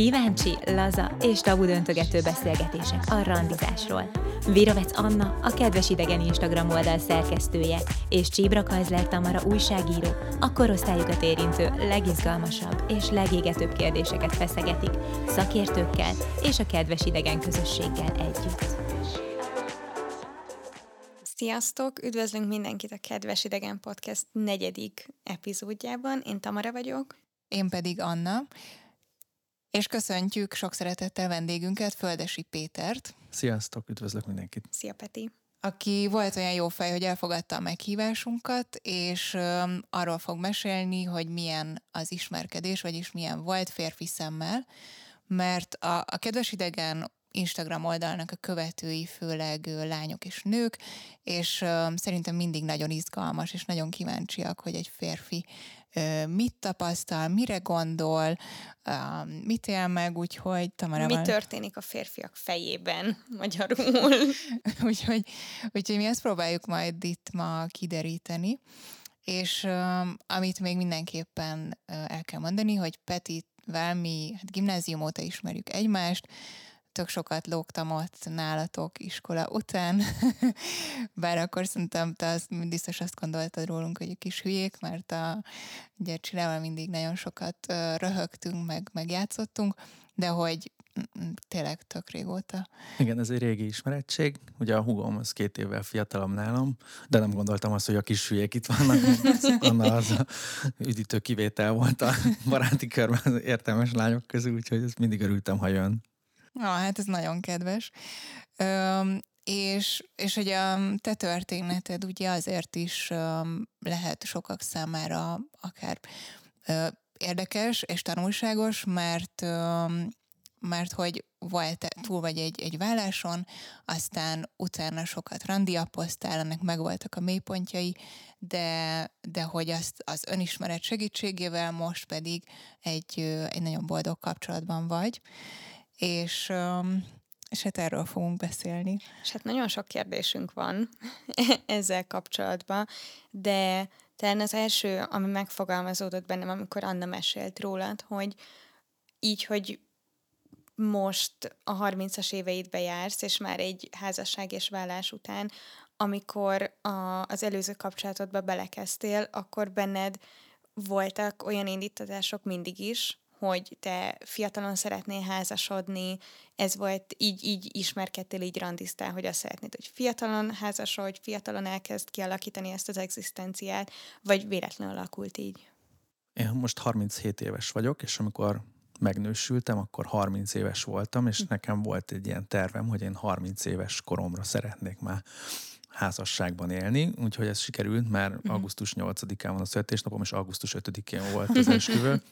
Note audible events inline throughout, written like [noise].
Kíváncsi, laza és tabu döntögető beszélgetések a randizásról. Virovec Anna, a Kedves Idegen Instagram oldal szerkesztője, és Csíbra Kajzler Tamara újságíró a korosztályukat érintő legizgalmasabb és legégetőbb kérdéseket feszegetik szakértőkkel és a Kedves Idegen közösséggel együtt. Sziasztok! Üdvözlünk mindenkit a Kedves Idegen Podcast negyedik epizódjában. Én Tamara vagyok. Én pedig Anna. És köszöntjük sok szeretettel vendégünket, Földesi Pétert. Sziasztok, üdvözlök mindenkit. Szia Peti. Aki volt olyan jó fej, hogy elfogadta a meghívásunkat, és um, arról fog mesélni, hogy milyen az ismerkedés, vagyis milyen volt férfi szemmel, mert a, a Kedves Idegen Instagram oldalnak a követői főleg lányok és nők, és um, szerintem mindig nagyon izgalmas, és nagyon kíváncsiak, hogy egy férfi mit tapasztal, mire gondol, mit él meg, úgyhogy Tamara Mi történik a férfiak fejében, magyarul? [laughs] úgyhogy, úgyhogy mi ezt próbáljuk majd itt ma kideríteni. És um, amit még mindenképpen uh, el kell mondani, hogy Petivel mi hát gimnázium óta ismerjük egymást, tök sokat lógtam ott nálatok iskola után, [laughs] bár akkor szerintem te azt, biztos azt gondoltad rólunk, hogy a kis hülyék, mert a, ugye Csilával mindig nagyon sokat röhögtünk, meg, meg játszottunk, de hogy tényleg tök régóta. Igen, ez egy régi ismerettség. Ugye a hugom az két évvel fiatalabb nálam, de nem gondoltam azt, hogy a kis hülyék itt vannak. [laughs] Anna az a üdítő kivétel volt a baráti körben az értelmes lányok közül, úgyhogy ezt mindig örültem, ha jön. Na, hát ez nagyon kedves. Üm, és, és hogy a te történeted ugye azért is um, lehet sokak számára akár uh, érdekes és tanulságos, mert um, mert hogy volt, túl vagy egy, egy válláson, aztán utána sokat randiapoztál, ennek megvoltak a mélypontjai, de, de hogy azt az önismeret segítségével most pedig egy, egy nagyon boldog kapcsolatban vagy és, és hát erről fogunk beszélni. És hát nagyon sok kérdésünk van [laughs] ezzel kapcsolatban, de talán az első, ami megfogalmazódott bennem, amikor Anna mesélt rólad, hogy így, hogy most a 30-as éveidbe jársz, és már egy házasság és vállás után, amikor a, az előző kapcsolatodba belekezdtél, akkor benned voltak olyan indítatások mindig is, hogy te fiatalon szeretnél házasodni, ez volt, így, így ismerkedtél, így randiztál, hogy azt szeretnéd, hogy fiatalon házasodj, fiatalon elkezd kialakítani ezt az egzisztenciát, vagy véletlenül alakult így? Én most 37 éves vagyok, és amikor megnősültem, akkor 30 éves voltam, és hm. nekem volt egy ilyen tervem, hogy én 30 éves koromra szeretnék már házasságban élni, úgyhogy ez sikerült, mert uh-huh. augusztus 8-án van a születésnapom, és augusztus 5-én volt az [laughs] esküvő.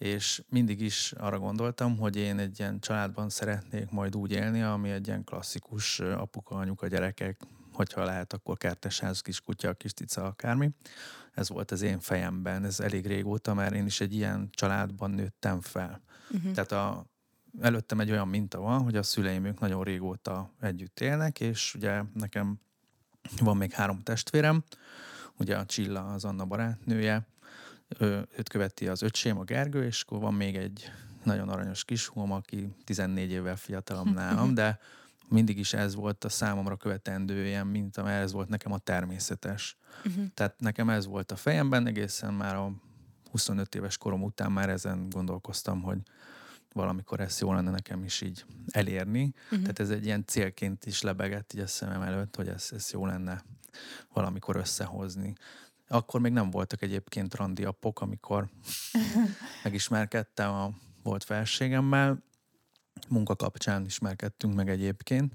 És mindig is arra gondoltam, hogy én egy ilyen családban szeretnék majd úgy élni, ami egy ilyen klasszikus apuka, anyuka, gyerekek, hogyha lehet, akkor kertesház, kis kutya, kis tica, akármi. Ez volt az én fejemben, ez elég régóta, mert én is egy ilyen családban nőttem fel. Uh-huh. Tehát a, előttem egy olyan minta van, hogy a szüleim ők nagyon régóta együtt élnek, és ugye nekem van még három testvérem, ugye a Csilla az Anna barátnője, őt követi az öcsém, a Gergő, és akkor van még egy nagyon aranyos kishúgom, aki 14 évvel fiatalabb [laughs] nálam, de mindig is ez volt a számomra követendő ilyen minta, mert ez volt nekem a természetes. Uh-huh. Tehát nekem ez volt a fejemben, egészen már a 25 éves korom után már ezen gondolkoztam, hogy valamikor ezt jó lenne nekem is így elérni. Uh-huh. Tehát ez egy ilyen célként is lebegett így a szemem előtt, hogy ez, ez jó lenne valamikor összehozni. Akkor még nem voltak egyébként randi appok, amikor [laughs] megismerkedtem a volt felségemmel. Munka kapcsán ismerkedtünk meg egyébként,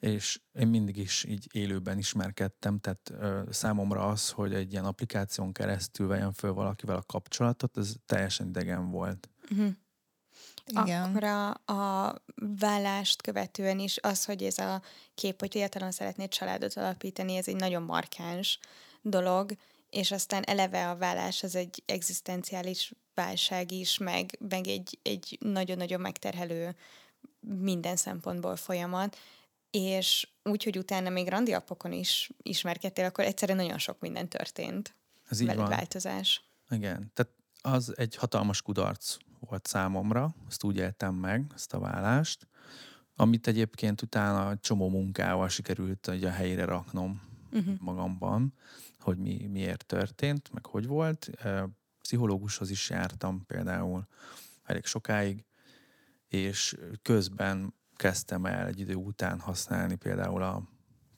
és én mindig is így élőben ismerkedtem, tehát ö, számomra az, hogy egy ilyen applikáción keresztül vegyen föl valakivel a kapcsolatot, ez teljesen idegen volt. Uh-huh. Igen. Akkor a, a vállást követően is az, hogy ez a kép, hogy fiatalon szeretnéd családot alapítani, ez egy nagyon markáns dolog, és aztán eleve a vállás az egy egzisztenciális válság is, meg, meg egy, egy nagyon-nagyon megterhelő minden szempontból folyamat, és úgy, hogy utána még randiapokon is ismerkedtél, akkor egyszerűen nagyon sok minden történt. Ez így van. változás. Igen, tehát az egy hatalmas kudarc volt számomra, azt úgy éltem meg, ezt a vállást, amit egyébként utána csomó munkával sikerült a helyére raknom uh-huh. magamban, hogy mi, miért történt, meg hogy volt. Pszichológushoz is jártam például elég sokáig, és közben kezdtem el egy idő után használni például a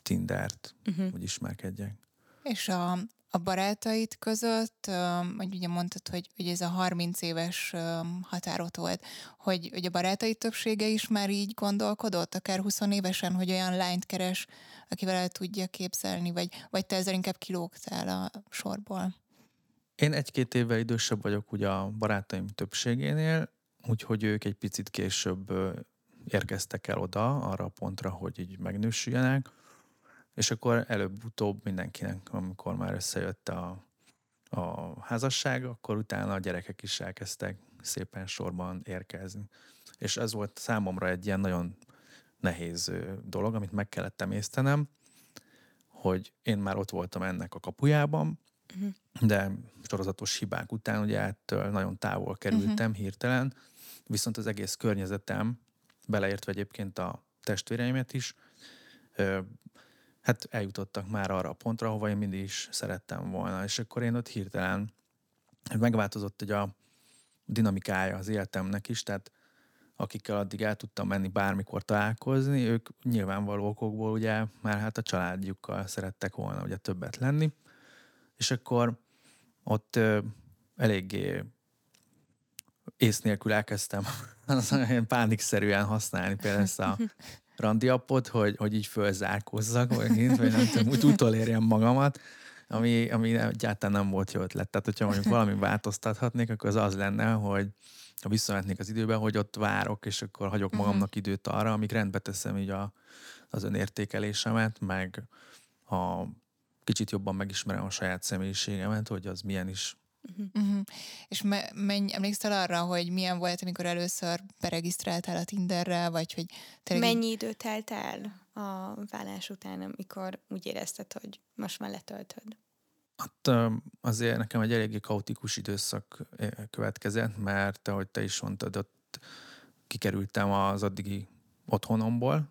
Tindert, uh-huh. hogy ismerkedjek. És a, a barátait között, vagy ugye mondtad, hogy, hogy ez a 30 éves határot volt, hogy, hogy a barátai többsége is már így gondolkodott, akár 20 évesen, hogy olyan lányt keres, akivel el tudja képzelni, vagy, vagy te ezzel inkább kilógtál a sorból? Én egy-két évvel idősebb vagyok ugye a barátaim többségénél, úgyhogy ők egy picit később érkeztek el oda, arra a pontra, hogy így megnősüljenek, és akkor előbb-utóbb mindenkinek, amikor már összejött a, a házasság, akkor utána a gyerekek is elkezdtek szépen sorban érkezni. És ez volt számomra egy ilyen nagyon nehéz dolog, amit meg kellett emésztenem, hogy én már ott voltam ennek a kapujában, uh-huh. de sorozatos hibák után ugye ettől nagyon távol kerültem uh-huh. hirtelen, viszont az egész környezetem, beleértve egyébként a testvéreimet is, hát eljutottak már arra a pontra, ahova én mindig is szerettem volna. És akkor én ott hirtelen megváltozott egy a dinamikája az életemnek is, tehát akikkel addig el tudtam menni bármikor találkozni, ők nyilvánvaló okokból ugye már hát a családjukkal szerettek volna ugye többet lenni, és akkor ott ö, eléggé ész nélkül elkezdtem [laughs] az olyan pánikszerűen használni például ezt a [laughs] randi appot, hogy, hogy így fölzárkózzak, vagy, vagy nem tudom, úgy utolérjem magamat, ami, ami egyáltalán nem volt jó ötlet. Tehát, hogyha mondjuk valami változtathatnék, akkor az az lenne, hogy ha visszamentnék az időbe, hogy ott várok, és akkor hagyok mhm. magamnak időt arra, amíg rendbe teszem így a, az önértékelésemet, meg a kicsit jobban megismerem a saját személyiségemet, hogy az milyen is Uh-huh. Uh-huh. És me- menj, emlékszel arra, hogy milyen volt, amikor először beregisztráltál a Tinderrel, vagy hogy... Tényleg... Mennyi idő telt el a vállás után, amikor úgy érezted, hogy most már letöltöd? Hát azért nekem egy eléggé kaotikus időszak következett, mert ahogy te is mondtad, ott kikerültem az addigi otthonomból,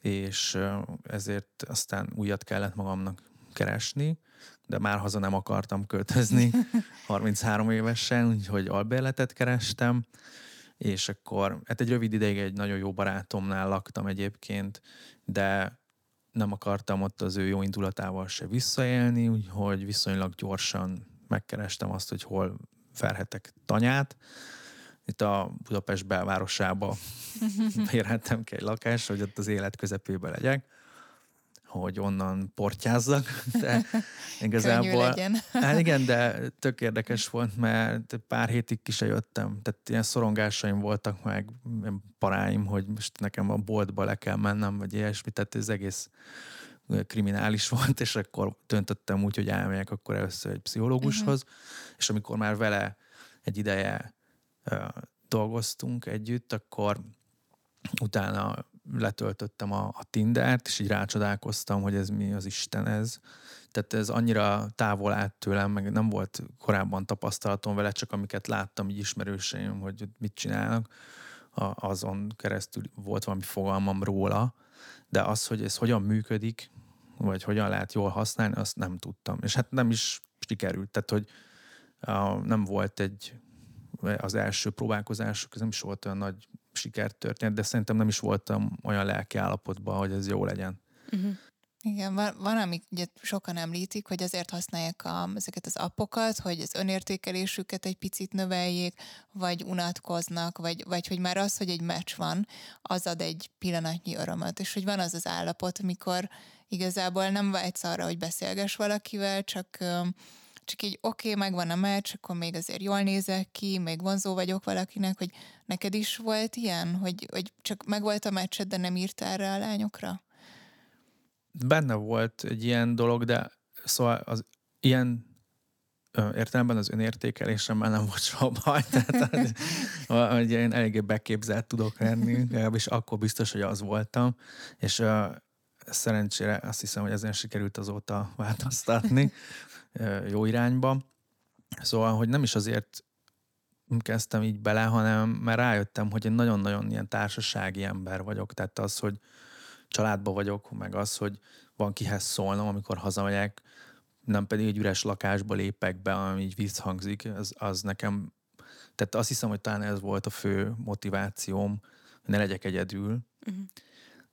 és ezért aztán újat kellett magamnak keresni, de már haza nem akartam költözni [laughs] 33 évesen, úgyhogy albérletet kerestem, és akkor hát egy rövid ideig egy nagyon jó barátomnál laktam egyébként, de nem akartam ott az ő jó indulatával se visszaélni, úgyhogy viszonylag gyorsan megkerestem azt, hogy hol verhetek tanyát. Itt a Budapest belvárosába [laughs] érhettem ki egy lakást, hogy ott az élet közepébe legyek hogy onnan portyázzak, de [laughs] igazából... legyen. [laughs] hát igen, de tök érdekes volt, mert pár hétig ki se jöttem, tehát ilyen szorongásaim voltak meg, paráim, hogy most nekem a boltba le kell mennem, vagy ilyesmi, tehát ez egész kriminális [laughs] volt, és akkor döntöttem úgy, hogy elmegyek akkor először egy pszichológushoz, uh-huh. és amikor már vele egy ideje uh, dolgoztunk együtt, akkor utána letöltöttem a, a Tindert, és így rácsodálkoztam, hogy ez mi az Isten ez. Tehát ez annyira távol állt tőlem, meg nem volt korábban tapasztalatom vele, csak amiket láttam így ismerőseim, hogy mit csinálnak, a, azon keresztül volt valami fogalmam róla, de az, hogy ez hogyan működik, vagy hogyan lehet jól használni, azt nem tudtam. És hát nem is sikerült, tehát hogy a, nem volt egy az első próbálkozások, ez nem is volt olyan nagy sikertörténet, de szerintem nem is voltam olyan lelki állapotban, hogy ez jó legyen. Uh-huh. Igen, van, van, amik ugye sokan említik, hogy azért használják a, ezeket az appokat, hogy az önértékelésüket egy picit növeljék, vagy unatkoznak, vagy, vagy hogy már az, hogy egy meccs van, az ad egy pillanatnyi örömöt, és hogy van az az állapot, amikor igazából nem vágysz arra, hogy beszélges valakivel, csak csak így oké, okay, megvan a meccs, akkor még azért jól nézek ki, még vonzó vagyok valakinek, hogy neked is volt ilyen, hogy, hogy csak megvolt a meccsed, de nem írtál rá a lányokra? Benne volt egy ilyen dolog, de szóval az ilyen értelemben az önértékelésemmel nem volt soha baj, [laughs] tehát hogy én eléggé beképzelt tudok lenni, legalábbis akkor biztos, hogy az voltam, és uh, szerencsére azt hiszem, hogy ezen sikerült azóta változtatni, jó irányba. Szóval, hogy nem is azért kezdtem így bele, hanem mert rájöttem, hogy én nagyon-nagyon ilyen társasági ember vagyok. Tehát az, hogy családba vagyok, meg az, hogy van kihez szólnom, amikor hazamegyek, nem pedig egy üres lakásba lépek be, ami így visszhangzik, az, az nekem, tehát azt hiszem, hogy talán ez volt a fő motivációm, hogy ne legyek egyedül, uh-huh.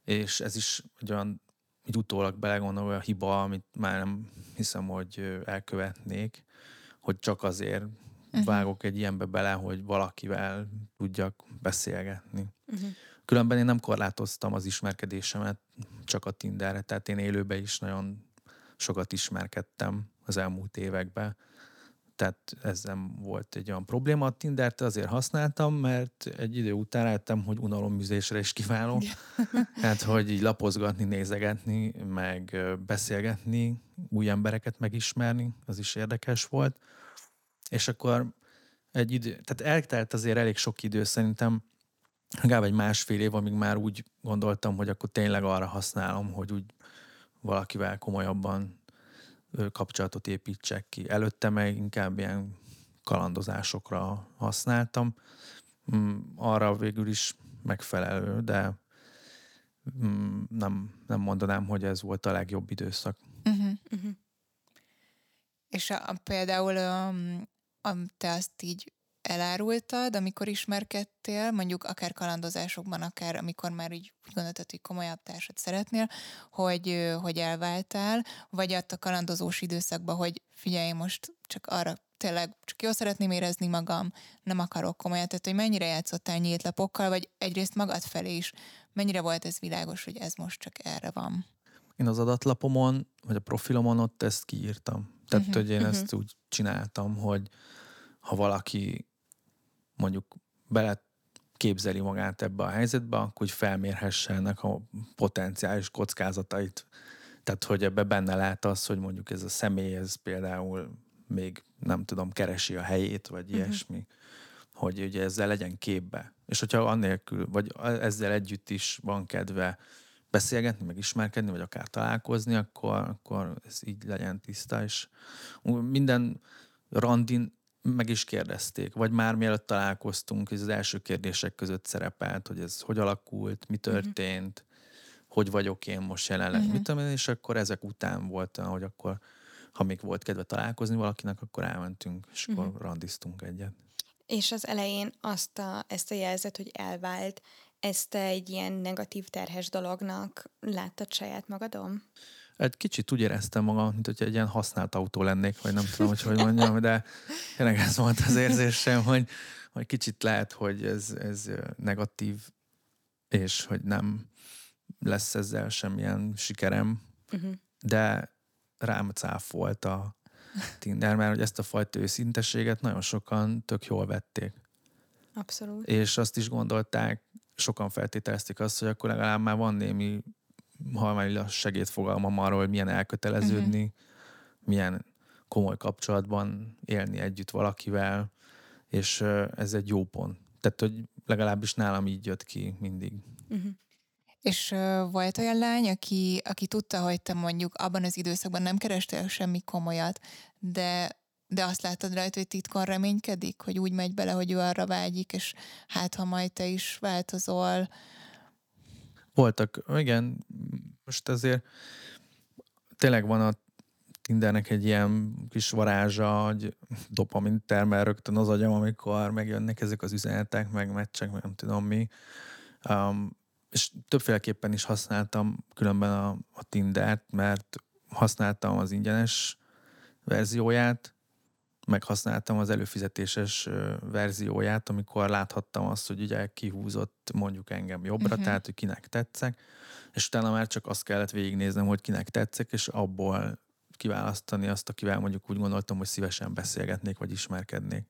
és ez is egy olyan, így utólag belegondolva a hiba, amit már nem hiszem, hogy elkövetnék, hogy csak azért uh-huh. vágok egy ilyenbe bele, hogy valakivel tudjak beszélgetni. Uh-huh. Különben én nem korlátoztam az ismerkedésemet csak a Tinderre, tehát én élőben is nagyon sokat ismerkedtem az elmúlt években. Tehát ez nem volt egy olyan probléma. A Tindert azért használtam, mert egy idő után rájöttem, hogy unalomműzésre is kiváló. [laughs] hát, hogy így lapozgatni, nézegetni, meg beszélgetni, új embereket megismerni, az is érdekes volt. És akkor egy idő, tehát eltelt azért elég sok idő, szerintem legalább egy másfél év, amíg már úgy gondoltam, hogy akkor tényleg arra használom, hogy úgy valakivel komolyabban kapcsolatot építsek ki. Előtte meg inkább ilyen kalandozásokra használtam. Mm, arra végül is megfelelő, de mm, nem, nem mondanám, hogy ez volt a legjobb időszak. Uh-huh. Uh-huh. És a, a, például a, a, te azt így elárultad, amikor ismerkedtél, mondjuk akár kalandozásokban, akár amikor már így úgy gondoltad, hogy komolyabb társat szeretnél, hogy, hogy elváltál, vagy ott a kalandozós időszakban, hogy figyelj, most csak arra tényleg csak jól szeretném érezni magam, nem akarok komolyan, tehát hogy mennyire játszottál nyílt lapokkal, vagy egyrészt magad felé is, mennyire volt ez világos, hogy ez most csak erre van? Én az adatlapomon, vagy a profilomon ott ezt kiírtam. Tehát, uh-huh, hogy én uh-huh. ezt úgy csináltam, hogy ha valaki mondjuk bele képzeli magát ebbe a helyzetbe, akkor hogy felmérhesse ennek a potenciális kockázatait. Tehát, hogy ebbe benne lát az, hogy mondjuk ez a személy, ez például még nem tudom, keresi a helyét, vagy uh-huh. ilyesmi, hogy ugye ezzel legyen képbe. És hogyha annélkül, vagy ezzel együtt is van kedve beszélgetni, meg ismerkedni, vagy akár találkozni, akkor, akkor ez így legyen tiszta, és minden randin meg is kérdezték, vagy már mielőtt találkoztunk, ez az első kérdések között szerepelt, hogy ez hogy alakult, mi mhm. történt, uh-huh. hogy vagyok én most jelenleg, uh-huh. mit tudom én, és akkor ezek után volt, hogy akkor, ha még volt kedve találkozni valakinek, akkor elmentünk, és uh-huh. akkor mhm. randiztunk egyet. És az elején azt a, ezt a jelzet, hogy elvált, ezt egy ilyen negatív terhes dolognak láttad saját magadon? Egy kicsit úgy éreztem magam, mint hogy egy ilyen használt autó lennék, vagy nem tudom, hogy hogy mondjam, de tényleg ez volt az érzésem, hogy, hogy kicsit lehet, hogy ez, ez negatív, és hogy nem lesz ezzel semmilyen sikerem, uh-huh. de rám cáfolt a Tinder, mert hogy ezt a fajta őszintességet nagyon sokan tök jól vették. Abszolút. És azt is gondolták, sokan feltételezték azt, hogy akkor legalább már van némi a segédfogalmam arról, hogy milyen elköteleződni, uh-huh. milyen komoly kapcsolatban élni együtt valakivel, és ez egy jó pont. Tehát, hogy legalábbis nálam így jött ki mindig. Uh-huh. És uh, volt olyan lány, aki, aki tudta, hogy te mondjuk abban az időszakban nem kerestél semmi komolyat, de de azt látod rajta, hogy titkon reménykedik, hogy úgy megy bele, hogy ő arra vágyik, és hát ha majd te is változol, voltak, igen, most azért tényleg van a Tindernek egy ilyen kis varázsa, hogy dopamin termel rögtön az agyam, amikor megjönnek ezek az üzenetek, meg meccsek, meg nem tudom mi. Um, és többféleképpen is használtam különben a, a Tindert, mert használtam az ingyenes verzióját, meghasználtam az előfizetéses verzióját, amikor láthattam azt, hogy ugye kihúzott mondjuk engem jobbra, uh-huh. tehát hogy kinek tetszek, és utána már csak azt kellett végignéznem, hogy kinek tetszek, és abból kiválasztani azt, akivel mondjuk úgy gondoltam, hogy szívesen beszélgetnék, vagy ismerkednék.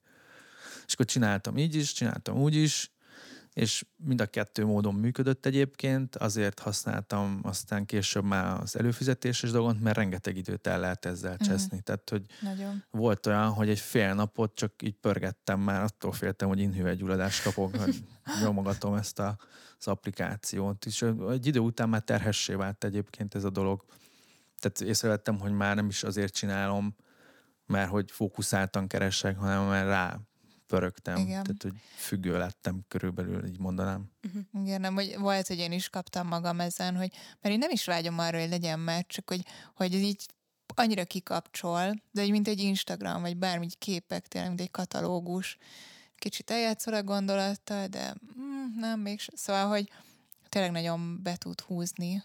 És akkor csináltam így is, csináltam úgy is, és mind a kettő módon működött egyébként, azért használtam aztán később már az előfizetéses dolgot, mert rengeteg időt el lehet ezzel uh-huh. cseszni. Tehát, hogy Nagyon. volt olyan, hogy egy fél napot csak így pörgettem már, attól féltem, hogy inhüvegyulladást kapok, hogy [laughs] nyomogatom ezt a, az applikációt. És egy idő után már terhessé vált egyébként ez a dolog. Tehát észrevettem, hogy már nem is azért csinálom, mert hogy fókuszáltan keresek, hanem mert rá pörögtem. Igen. Tehát, hogy függő lettem körülbelül, így mondanám. Uh-huh. Igen, nem, hogy volt, hogy én is kaptam magam ezen, hogy mert én nem is vágyom arra, hogy legyen mert csak hogy, hogy ez így annyira kikapcsol, de egy, mint egy Instagram, vagy bármi képek, tényleg, mint egy katalógus. Kicsit eljátszol a gondolattal, de mm, nem, még Szóval, hogy tényleg nagyon be tud húzni,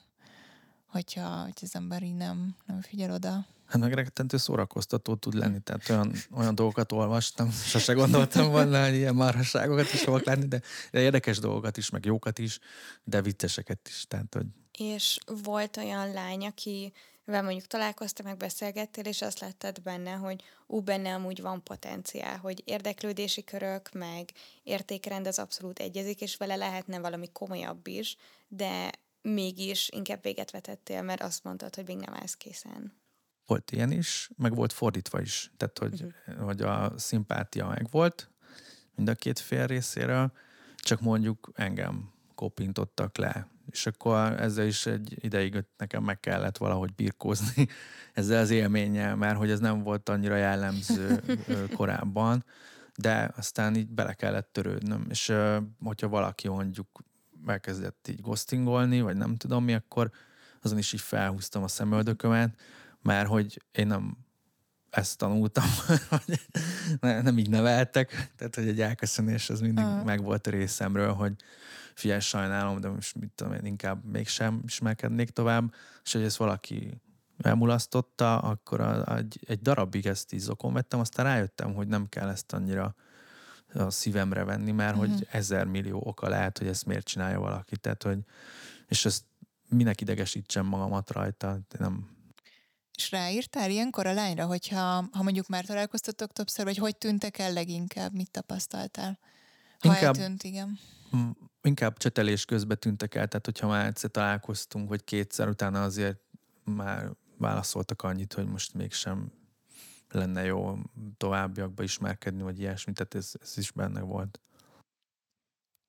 hogyha, hogyha az ember így nem, nem figyel oda. Hát meg rettentő szórakoztató tud lenni, tehát olyan, olyan dolgokat olvastam, sose gondoltam volna, hogy ilyen marhasságokat is fogok lenni, de, de érdekes dolgokat is, meg jókat is, de vicceseket is. Tehát, hogy... És volt olyan lány, aki vel mondjuk találkoztam, meg beszélgettél, és azt láttad benne, hogy ú, benne amúgy van potenciál, hogy érdeklődési körök, meg értékrend az abszolút egyezik, és vele lehetne valami komolyabb is, de mégis inkább véget vetettél, mert azt mondtad, hogy még nem állsz készen. Volt ilyen is, meg volt fordítva is. Tehát, hogy, uh-huh. hogy a szimpátia meg volt mind a két fél részéről, csak mondjuk engem kopintottak le. És akkor ezzel is egy ideig nekem meg kellett valahogy birkózni [laughs] ezzel az élménnyel, mert hogy ez nem volt annyira jellemző [laughs] korábban, de aztán így bele kellett törődnöm. És hogyha valaki mondjuk elkezdett így ghostingolni, vagy nem tudom mi, akkor azon is így felhúztam a szemöldökömet, mert hogy én nem ezt tanultam, [laughs] hogy nem így neveltek, tehát hogy egy elköszönés az mindig uh. meg volt a részemről, hogy figyelj, sajnálom, de most mit tudom én, inkább mégsem ismerkednék tovább, és hogy ezt valaki elmulasztotta, akkor a, egy, egy darabig ezt így zokon vettem, aztán rájöttem, hogy nem kell ezt annyira a szívemre venni, mert uh-huh. hogy mhm. ezer millió oka lehet, hogy ezt miért csinálja valaki. Tehát, hogy, és ezt minek idegesítsem magamat rajta, nem, és ráírtál ilyenkor a lányra, hogyha ha mondjuk már találkoztatok többször, vagy hogy tűntek el leginkább, mit tapasztaltál? Ha inkább, eltűnt, igen. Inkább csetelés közben tűntek el, tehát hogyha már egyszer találkoztunk, vagy kétszer, utána azért már válaszoltak annyit, hogy most mégsem lenne jó továbbiakba ismerkedni, vagy ilyesmi, tehát ez, ez is benne volt.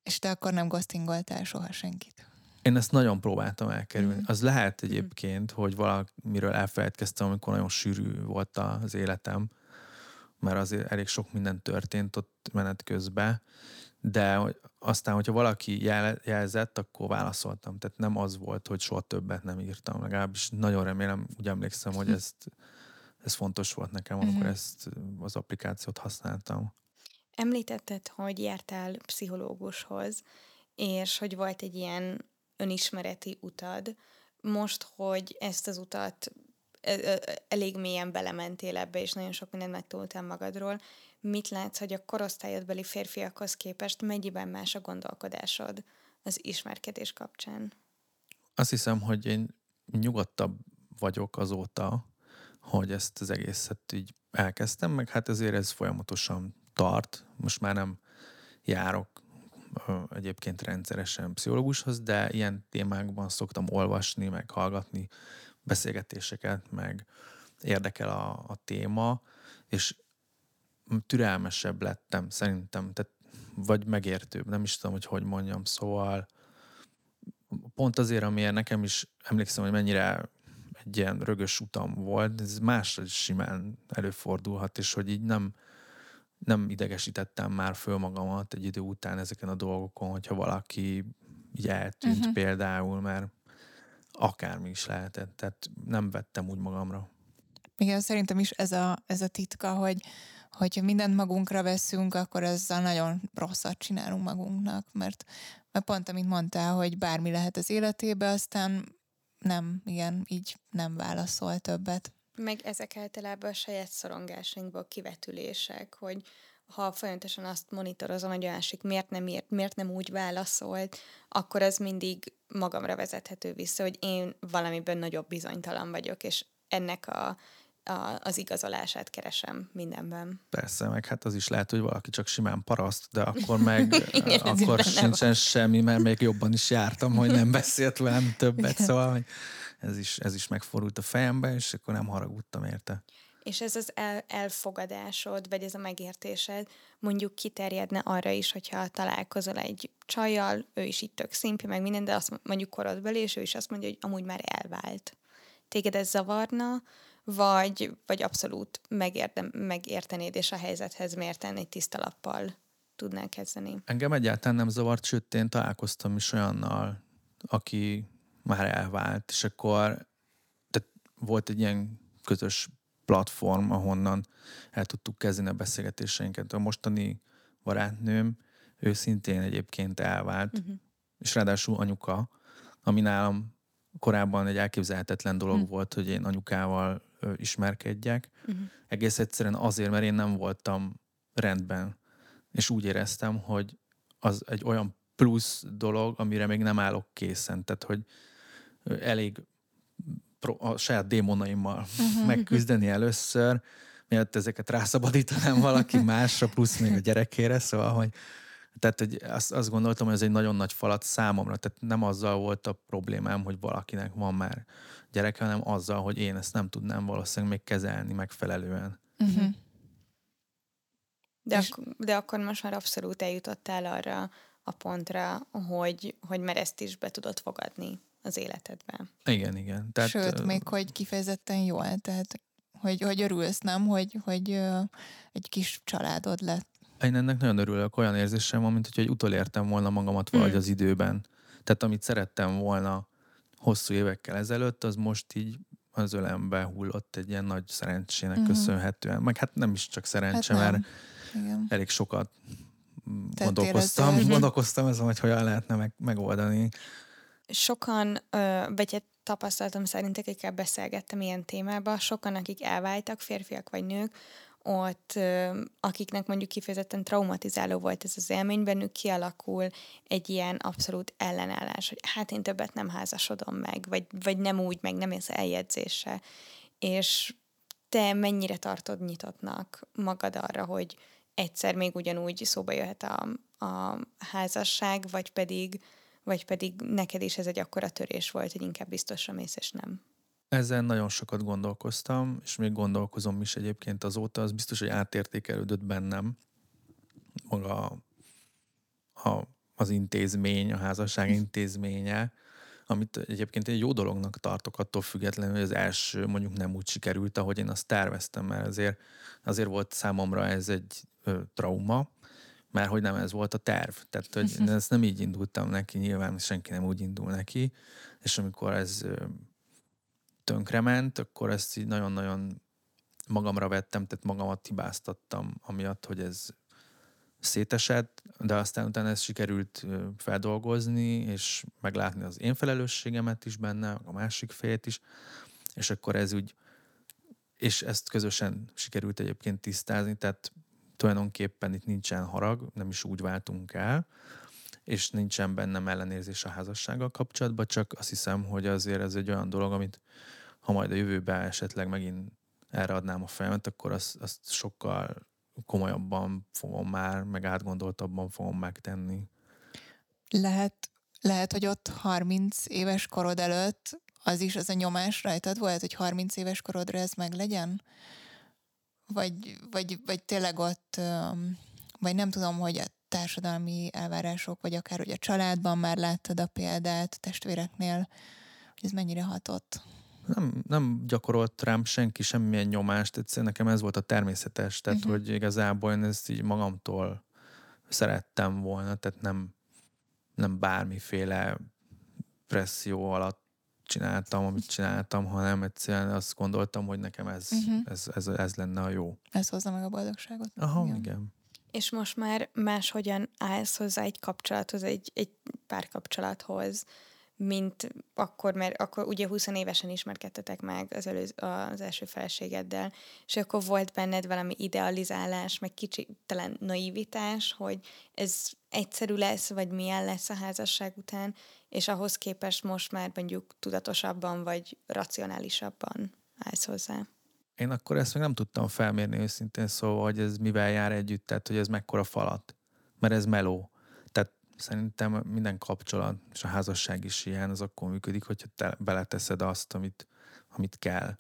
És te akkor nem ghostingoltál soha senkit? Én ezt nagyon próbáltam elkerülni. Mm. Az lehet mhm. egyébként, hogy valamiről elfelejtkeztem, amikor nagyon sűrű volt az életem, mert azért elég sok minden történt ott menet közben, de aztán, hogyha valaki jel, jelzett, akkor válaszoltam. Tehát nem az volt, hogy soha többet nem írtam. Legalábbis nagyon remélem, úgy emlékszem, hogy ezt, ez fontos volt nekem, amikor uh-huh. ezt az applikációt használtam. Említetted, hogy jártál pszichológushoz, és hogy volt egy ilyen önismereti utad. Most, hogy ezt az utat elég mélyen belementél ebbe, és nagyon sok mindent megtudtál magadról, mit látsz, hogy a korosztályodbeli férfiakhoz képest mennyiben más a gondolkodásod az ismerkedés kapcsán? Azt hiszem, hogy én nyugodtabb vagyok azóta, hogy ezt az egészet így elkezdtem, meg hát ezért ez folyamatosan tart. Most már nem járok egyébként rendszeresen pszichológushoz, de ilyen témákban szoktam olvasni, meg hallgatni beszélgetéseket, meg érdekel a, a téma, és türelmesebb lettem szerintem, tehát vagy megértőbb, nem is tudom, hogy hogy mondjam, szóval pont azért, amiért nekem is emlékszem, hogy mennyire egy ilyen rögös utam volt, ez másra is simán előfordulhat, és hogy így nem, nem idegesítettem már föl magamat egy idő után ezeken a dolgokon, hogyha valaki így eltűnt uh-huh. például, mert akármi is lehetett, tehát nem vettem úgy magamra. Igen, szerintem is ez a, ez a titka, hogy hogyha mindent magunkra veszünk, akkor ezzel nagyon rosszat csinálunk magunknak, mert, mert pont, amit mondtál, hogy bármi lehet az életébe, aztán nem, igen, így nem válaszol többet. Meg ezek általában a saját szorongásainkból kivetülések, hogy ha folyamatosan azt monitorozom, hogy a másik miért nem írt, miért nem úgy válaszolt, akkor az mindig magamra vezethető vissza, hogy én valamiben nagyobb bizonytalan vagyok, és ennek a a, az igazolását keresem mindenben. Persze, meg hát az is lehet, hogy valaki csak simán paraszt, de akkor meg [laughs] Igen, akkor sincsen van. semmi, mert még jobban is jártam, hogy nem beszélt velem többet, Igen. szóval hogy ez is, ez is megfordult a fejembe, és akkor nem haragudtam érte. És ez az el, elfogadásod, vagy ez a megértésed mondjuk kiterjedne arra is, hogyha találkozol egy csajjal, ő is itt tök szimpi, meg minden, de azt mondjuk korodbeli, és ő is azt mondja, hogy amúgy már elvált. Téged ez zavarna, vagy, vagy abszolút megérdem, megértenéd, és a helyzethez mérten egy tiszta lappal tudnál kezdeni. Engem egyáltalán nem zavart, sőt, én találkoztam is olyannal, aki már elvált, és akkor tehát volt egy ilyen közös platform, ahonnan el tudtuk kezdeni a beszélgetéseinket. A mostani barátnőm, ő szintén egyébként elvált, uh-huh. és ráadásul anyuka, ami nálam korábban egy elképzelhetetlen dolog uh-huh. volt, hogy én anyukával ismerkedjek. Uh-huh. Egész egyszerűen azért, mert én nem voltam rendben, és úgy éreztem, hogy az egy olyan plusz dolog, amire még nem állok készen. Tehát, hogy elég a saját démonaimmal uh-huh. megküzdeni először, mielőtt ezeket rászabadítanám valaki másra, plusz még a gyerekére, szóval, hogy tehát hogy azt, azt gondoltam, hogy ez egy nagyon nagy falat számomra, tehát nem azzal volt a problémám, hogy valakinek van már gyereke, hanem azzal, hogy én ezt nem tudnám valószínűleg még kezelni megfelelően. Uh-huh. De, ak- de akkor most már abszolút eljutottál arra a pontra, hogy, hogy már ezt is be tudod fogadni az életedben. Igen, igen. Tehát, Sőt, még hogy kifejezetten jól, tehát hogy, hogy örülsz, nem, hogy, hogy egy kis családod lett. Én ennek nagyon örülök, olyan érzésem van, mint hogy utolértem volna magamat valahogy mm. az időben. Tehát amit szerettem volna hosszú évekkel ezelőtt, az most így az ölembe hullott egy ilyen nagy szerencsének mm-hmm. köszönhetően. Meg hát nem is csak szerencse, hát mert Igen. elég sokat gondolkoztam, gondolkoztam ezen, hogy hogyan lehetne meg, megoldani sokan, vagy egy tapasztalatom szerint, akikkel beszélgettem ilyen témába, sokan, akik elváltak, férfiak vagy nők, ott akiknek mondjuk kifejezetten traumatizáló volt ez az élmény, bennük kialakul egy ilyen abszolút ellenállás, hogy hát én többet nem házasodom meg, vagy, vagy nem úgy, meg nem ez eljegyzése. És te mennyire tartod nyitottnak magad arra, hogy egyszer még ugyanúgy szóba jöhet a, a házasság, vagy pedig vagy pedig neked is ez egy akkora törés volt, hogy inkább biztosra mész, és nem? Ezen nagyon sokat gondolkoztam, és még gondolkozom is egyébként azóta, az biztos, hogy átértékelődött bennem maga a, az intézmény, a házasság intézménye, amit egyébként egy jó dolognak tartok attól függetlenül, hogy az első mondjuk nem úgy sikerült, ahogy én azt terveztem, mert azért, azért volt számomra ez egy ö, trauma, mert hogy nem ez volt a terv. Tehát, hogy én ezt nem így indultam neki, nyilván senki nem úgy indul neki, és amikor ez tönkrement, akkor ezt így nagyon-nagyon magamra vettem, tehát magamat hibáztattam, amiatt, hogy ez szétesett, de aztán utána ezt sikerült feldolgozni, és meglátni az én felelősségemet is benne, a másik félt is, és akkor ez úgy, és ezt közösen sikerült egyébként tisztázni, tehát tulajdonképpen itt nincsen harag, nem is úgy váltunk el, és nincsen bennem ellenérzés a házassággal kapcsolatban, csak azt hiszem, hogy azért ez egy olyan dolog, amit ha majd a jövőben esetleg megint erre adnám a fejemet, akkor azt, azt sokkal komolyabban fogom már, meg átgondoltabban fogom megtenni. Lehet, lehet, hogy ott 30 éves korod előtt az is az a nyomás rajtad volt, hogy 30 éves korodra ez meg legyen? vagy, vagy, vagy tényleg ott, vagy nem tudom, hogy társadalmi elvárások, vagy akár hogy a családban már láttad a példát, testvéreknél, hogy ez mennyire hatott? Nem, nem gyakorolt rám senki semmilyen nyomást, egyszerűen nekem ez volt a természetes, tehát uh-huh. hogy igazából én ezt így magamtól szerettem volna, tehát nem, nem bármiféle presszió alatt csináltam, amit csináltam, hanem egyszerűen azt gondoltam, hogy nekem ez, uh-huh. ez, ez, ez lenne a jó. Ez hozza meg a boldogságot. Aha, igen. igen. És most már máshogyan állsz hozzá egy kapcsolathoz, egy, egy párkapcsolathoz, mint akkor, mert akkor ugye 20 évesen ismerkedtetek meg az, előz, az első felségeddel, és akkor volt benned valami idealizálás, meg kicsi talán naivitás, hogy ez egyszerű lesz, vagy milyen lesz a házasság után, és ahhoz képest most már mondjuk tudatosabban, vagy racionálisabban állsz hozzá. Én akkor ezt még nem tudtam felmérni őszintén, szóval, hogy ez mivel jár együtt, tehát hogy ez mekkora falat, mert ez meló Szerintem minden kapcsolat, és a házasság is ilyen, az akkor működik, hogyha te beleteszed azt, amit, amit kell.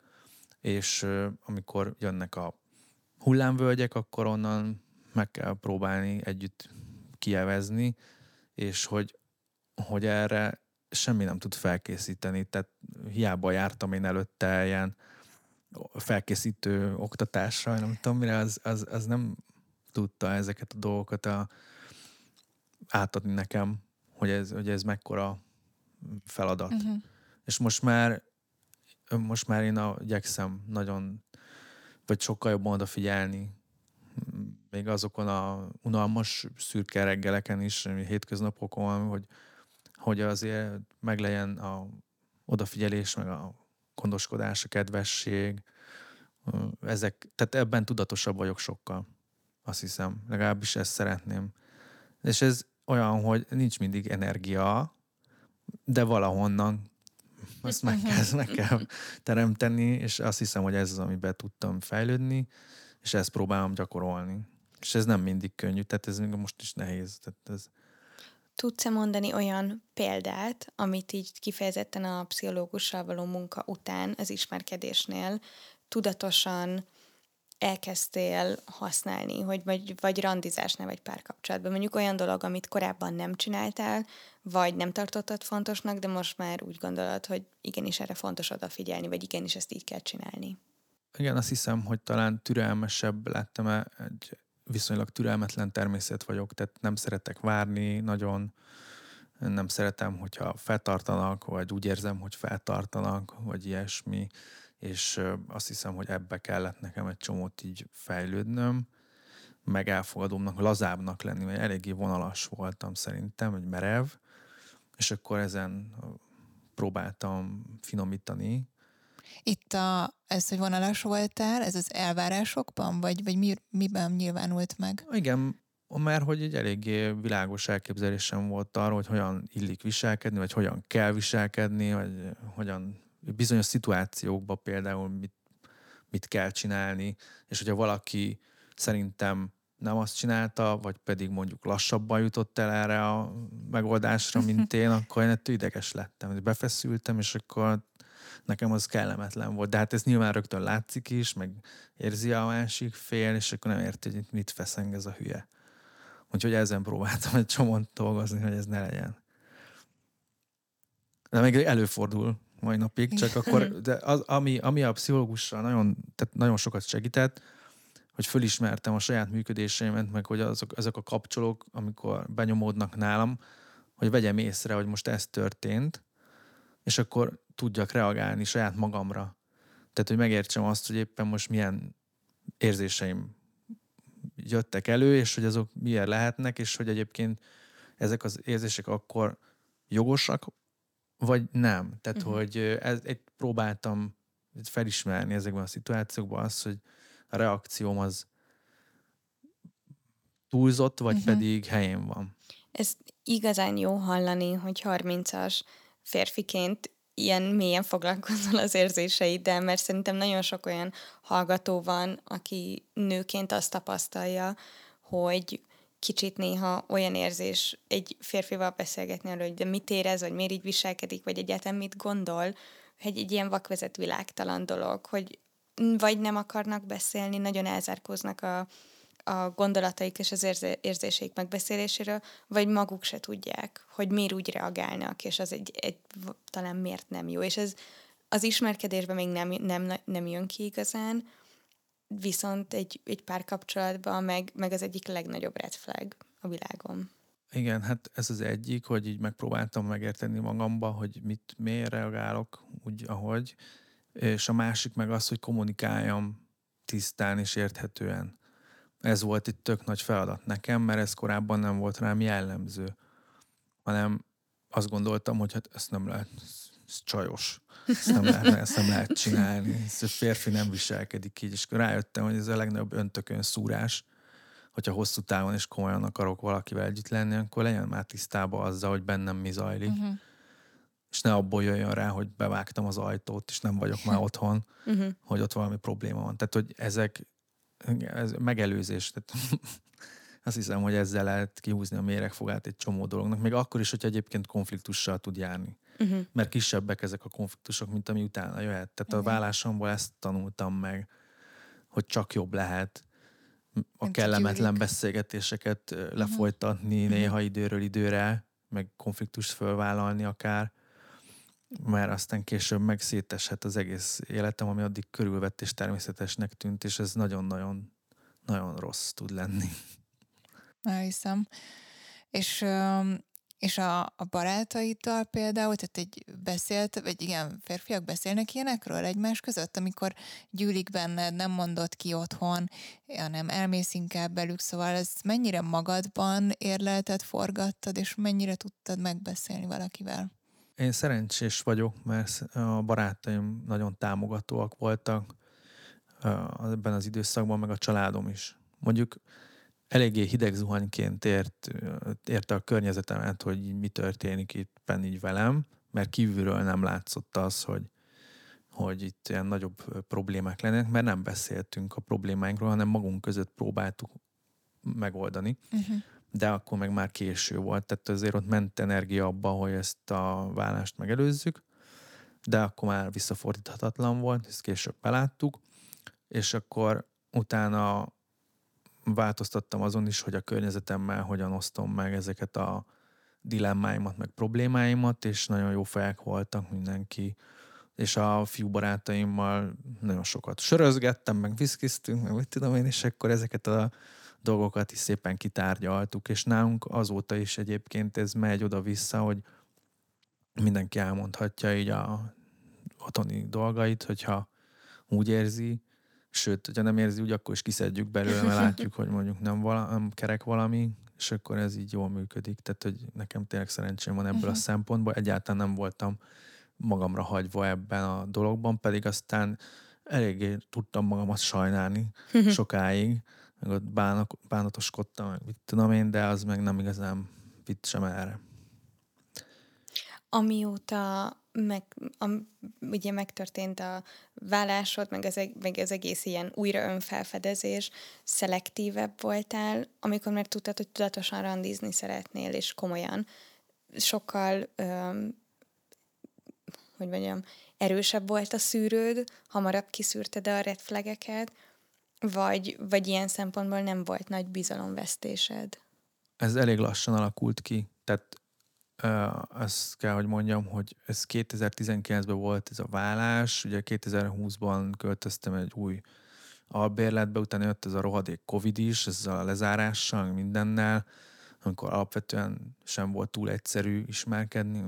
És amikor jönnek a hullámvölgyek, akkor onnan meg kell próbálni együtt kievezni, és hogy, hogy erre semmi nem tud felkészíteni. Tehát hiába jártam én előtte ilyen felkészítő oktatásra, nem tudom mire, az, az, az nem tudta ezeket a dolgokat a, átadni nekem, hogy ez, hogy ez mekkora feladat. Uh-huh. És most már most már én a, igyekszem nagyon, vagy sokkal jobban odafigyelni, még azokon a unalmas szürke reggeleken is, hétköznapokon, hogy, hogy azért meglegyen a odafigyelés, meg a gondoskodás, a kedvesség. Ezek, tehát ebben tudatosabb vagyok sokkal. Azt hiszem. Legalábbis ezt szeretném. És ez olyan, hogy nincs mindig energia, de valahonnan azt meg kell, meg kell teremteni, és azt hiszem, hogy ez az, amiben tudtam fejlődni, és ezt próbálom gyakorolni. És ez nem mindig könnyű, tehát ez még most is nehéz. Tehát ez... Tudsz-e mondani olyan példát, amit így kifejezetten a pszichológussal való munka után az ismerkedésnél tudatosan elkezdtél használni, hogy vagy, vagy randizásnál, vagy párkapcsolatban. Mondjuk olyan dolog, amit korábban nem csináltál, vagy nem tartottad fontosnak, de most már úgy gondolod, hogy igenis erre fontos odafigyelni, vagy igenis ezt így kell csinálni. Igen, azt hiszem, hogy talán türelmesebb lettem, egy viszonylag türelmetlen természet vagyok, tehát nem szeretek várni nagyon, nem szeretem, hogyha feltartanak, vagy úgy érzem, hogy feltartanak, vagy ilyesmi. És azt hiszem, hogy ebbe kellett nekem egy csomót így fejlődnöm, meg elfogadómnak, lazábbnak lenni, mert eléggé vonalas voltam szerintem, hogy merev, és akkor ezen próbáltam finomítani. Itt a, ez, hogy vonalas voltál, ez az elvárásokban, vagy, vagy mi, miben nyilvánult meg? Igen, mert hogy egy eléggé világos elképzelésem volt arról, hogy hogyan illik viselkedni, vagy hogyan kell viselkedni, vagy hogyan bizonyos szituációkban például mit, mit kell csinálni, és hogyha valaki szerintem nem azt csinálta, vagy pedig mondjuk lassabban jutott el erre a megoldásra, mint [laughs] én, akkor én ettől ideges lettem. Befeszültem, és akkor nekem az kellemetlen volt. De hát ez nyilván rögtön látszik is, meg érzi a másik fél, és akkor nem érti, hogy mit feszeng ez a hülye. Úgyhogy ezen próbáltam egy csomót dolgozni, hogy ez ne legyen. De még előfordul, mai napig, csak akkor, de az, ami, ami a pszichológussal nagyon, tehát nagyon sokat segített, hogy fölismertem a saját működéseimet, meg hogy azok, ezek a kapcsolók, amikor benyomódnak nálam, hogy vegyem észre, hogy most ez történt, és akkor tudjak reagálni saját magamra. Tehát, hogy megértsem azt, hogy éppen most milyen érzéseim jöttek elő, és hogy azok milyen lehetnek, és hogy egyébként ezek az érzések akkor jogosak, vagy nem. Tehát, uh-huh. hogy ez, egy próbáltam felismerni ezekben a szituációkban azt, hogy a reakcióm az túlzott, vagy uh-huh. pedig helyén van. Ez igazán jó hallani, hogy 30-as férfiként ilyen mélyen foglalkozol az érzéseiddel, mert szerintem nagyon sok olyan hallgató van, aki nőként azt tapasztalja, hogy kicsit néha olyan érzés egy férfival beszélgetni arról, hogy de mit érez, vagy miért így viselkedik, vagy egyáltalán mit gondol, hogy egy ilyen vakvezet világtalan dolog, hogy vagy nem akarnak beszélni, nagyon elzárkóznak a, a gondolataik és az érzéseik megbeszéléséről, vagy maguk se tudják, hogy miért úgy reagálnak, és az egy, egy talán miért nem jó. És ez az ismerkedésben még nem, nem, nem jön ki igazán, viszont egy, egy párkapcsolatban meg, meg az egyik legnagyobb red flag a világon. Igen, hát ez az egyik, hogy így megpróbáltam megérteni magamba, hogy mit, miért reagálok úgy, ahogy, és a másik meg az, hogy kommunikáljam tisztán és érthetően. Ez volt egy tök nagy feladat nekem, mert ez korábban nem volt rám jellemző, hanem azt gondoltam, hogy hát ezt nem lehet, ez csajos. Ezt nem lehet, ezt nem lehet csinálni. Ez a férfi nem viselkedik így. És rájöttem, hogy ez a legnagyobb öntökön szúrás, hogyha hosszú távon és komolyan akarok valakivel együtt lenni, akkor legyen már tisztában azzal, hogy bennem mi zajlik. Uh-huh. És ne abból jöjjön rá, hogy bevágtam az ajtót, és nem vagyok már [laughs] otthon, uh-huh. hogy ott valami probléma van. Tehát, hogy ezek ez megelőzés. Tehát [laughs] azt hiszem, hogy ezzel lehet kihúzni a méregfogát egy csomó dolognak, még akkor is, hogy egyébként konfliktussal tud járni uh-huh. mert kisebbek ezek a konfliktusok, mint ami utána jöhet. Tehát uh-huh. a vállásomból ezt tanultam meg, hogy csak jobb lehet a Nem kellemetlen beszélgetéseket uh-huh. lefolytatni uh-huh. néha időről időre, meg konfliktust fölvállalni akár, mert aztán később meg szétesett az egész életem, ami addig körülvett és természetesnek tűnt, és ez nagyon-nagyon nagyon rossz tud lenni. Elhiszem. És és a, a barátaiddal például, tehát egy beszélt, vagy igen, férfiak beszélnek ilyenekről egymás között, amikor gyűlik benned, nem mondod ki otthon, hanem elmész inkább belük, szóval ez mennyire magadban érlelted, forgattad, és mennyire tudtad megbeszélni valakivel? Én szerencsés vagyok, mert a barátaim nagyon támogatóak voltak ebben az időszakban, meg a családom is. Mondjuk eléggé hideg zuhanyként ért, érte a környezetemet, hogy mi történik itt így velem, mert kívülről nem látszott az, hogy, hogy itt ilyen nagyobb problémák lennének, mert nem beszéltünk a problémáinkról, hanem magunk között próbáltuk megoldani. Uh-huh. De akkor meg már késő volt, tehát azért ott ment energia abba, hogy ezt a vállást megelőzzük, de akkor már visszafordíthatatlan volt, ezt később beláttuk, és akkor utána változtattam azon is, hogy a környezetemmel hogyan osztom meg ezeket a dilemmáimat, meg problémáimat, és nagyon jó fejek voltak mindenki. És a fiú barátaimmal nagyon sokat sörözgettem, meg viszkiztünk, meg mit tudom én, és akkor ezeket a dolgokat is szépen kitárgyaltuk, és nálunk azóta is egyébként ez megy oda-vissza, hogy mindenki elmondhatja így a otthoni dolgait, hogyha úgy érzi, Sőt, hogyha nem érzi úgy, akkor is kiszedjük belőle, mert látjuk, hogy mondjuk nem, vala, nem kerek valami, és akkor ez így jól működik. Tehát, hogy nekem tényleg szerencsém van ebből uh-huh. a mhm. szempontból. Egyáltalán nem voltam magamra hagyva ebben a dologban, pedig aztán eléggé tudtam magamat sajnálni uh-huh. sokáig, meg ott bánok, bánatoskodtam, meg mit tudom én, de az meg nem igazán vitt sem erre. Amióta meg, a, ugye megtörtént a vállásod, meg az, meg az egész ilyen újra önfelfedezés, szelektívebb voltál, amikor már tudtad, hogy tudatosan randizni szeretnél, és komolyan. Sokkal, öm, hogy mondjam, erősebb volt a szűrőd, hamarabb kiszűrted a red flageket, vagy, vagy ilyen szempontból nem volt nagy bizalomvesztésed? Ez elég lassan alakult ki. Tehát azt kell, hogy mondjam, hogy ez 2019-ben volt ez a vállás, ugye 2020-ban költöztem egy új albérletbe, utána jött ez a rohadék Covid is, ezzel a lezárással, mindennel, amikor alapvetően sem volt túl egyszerű ismerkedni,